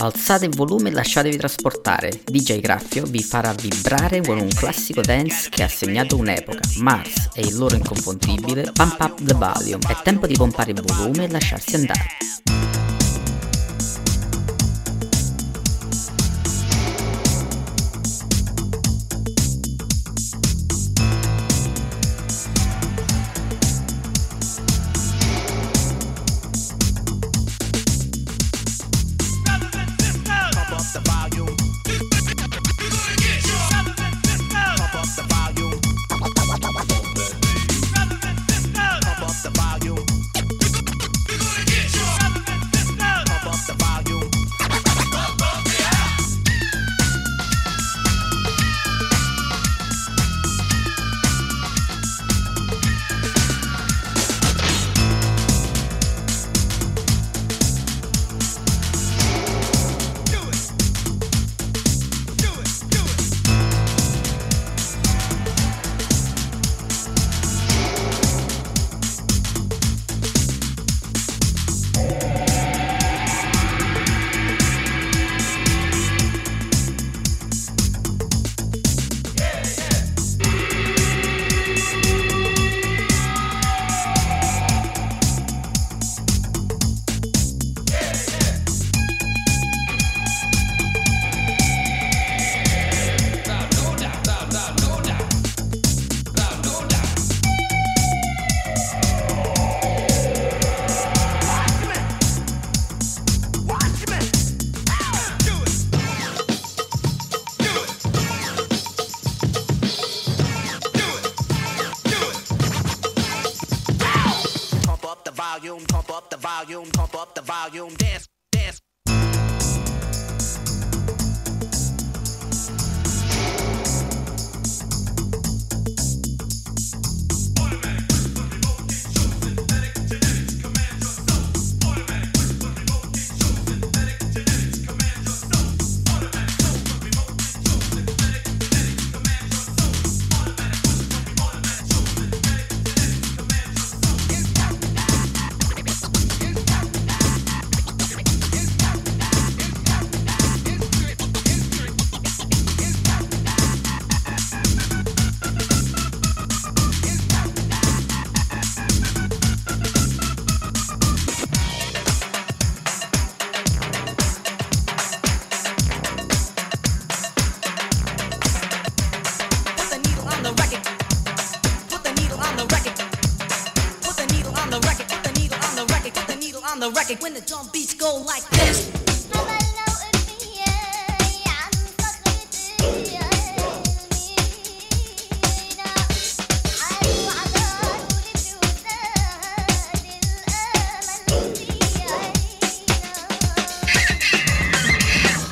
Alzate il volume e lasciatevi trasportare. DJ Graffio vi farà vibrare con un classico dance che ha segnato un'epoca. Mars e il loro inconfondibile Pump Up the Volume. È tempo di pompare il volume e lasciarsi andare. volume, pump up the volume, pump up the volume, dance. When the drum beats go like this.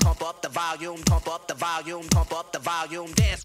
Pump up the volume, pump up the volume, pump up the volume, dance.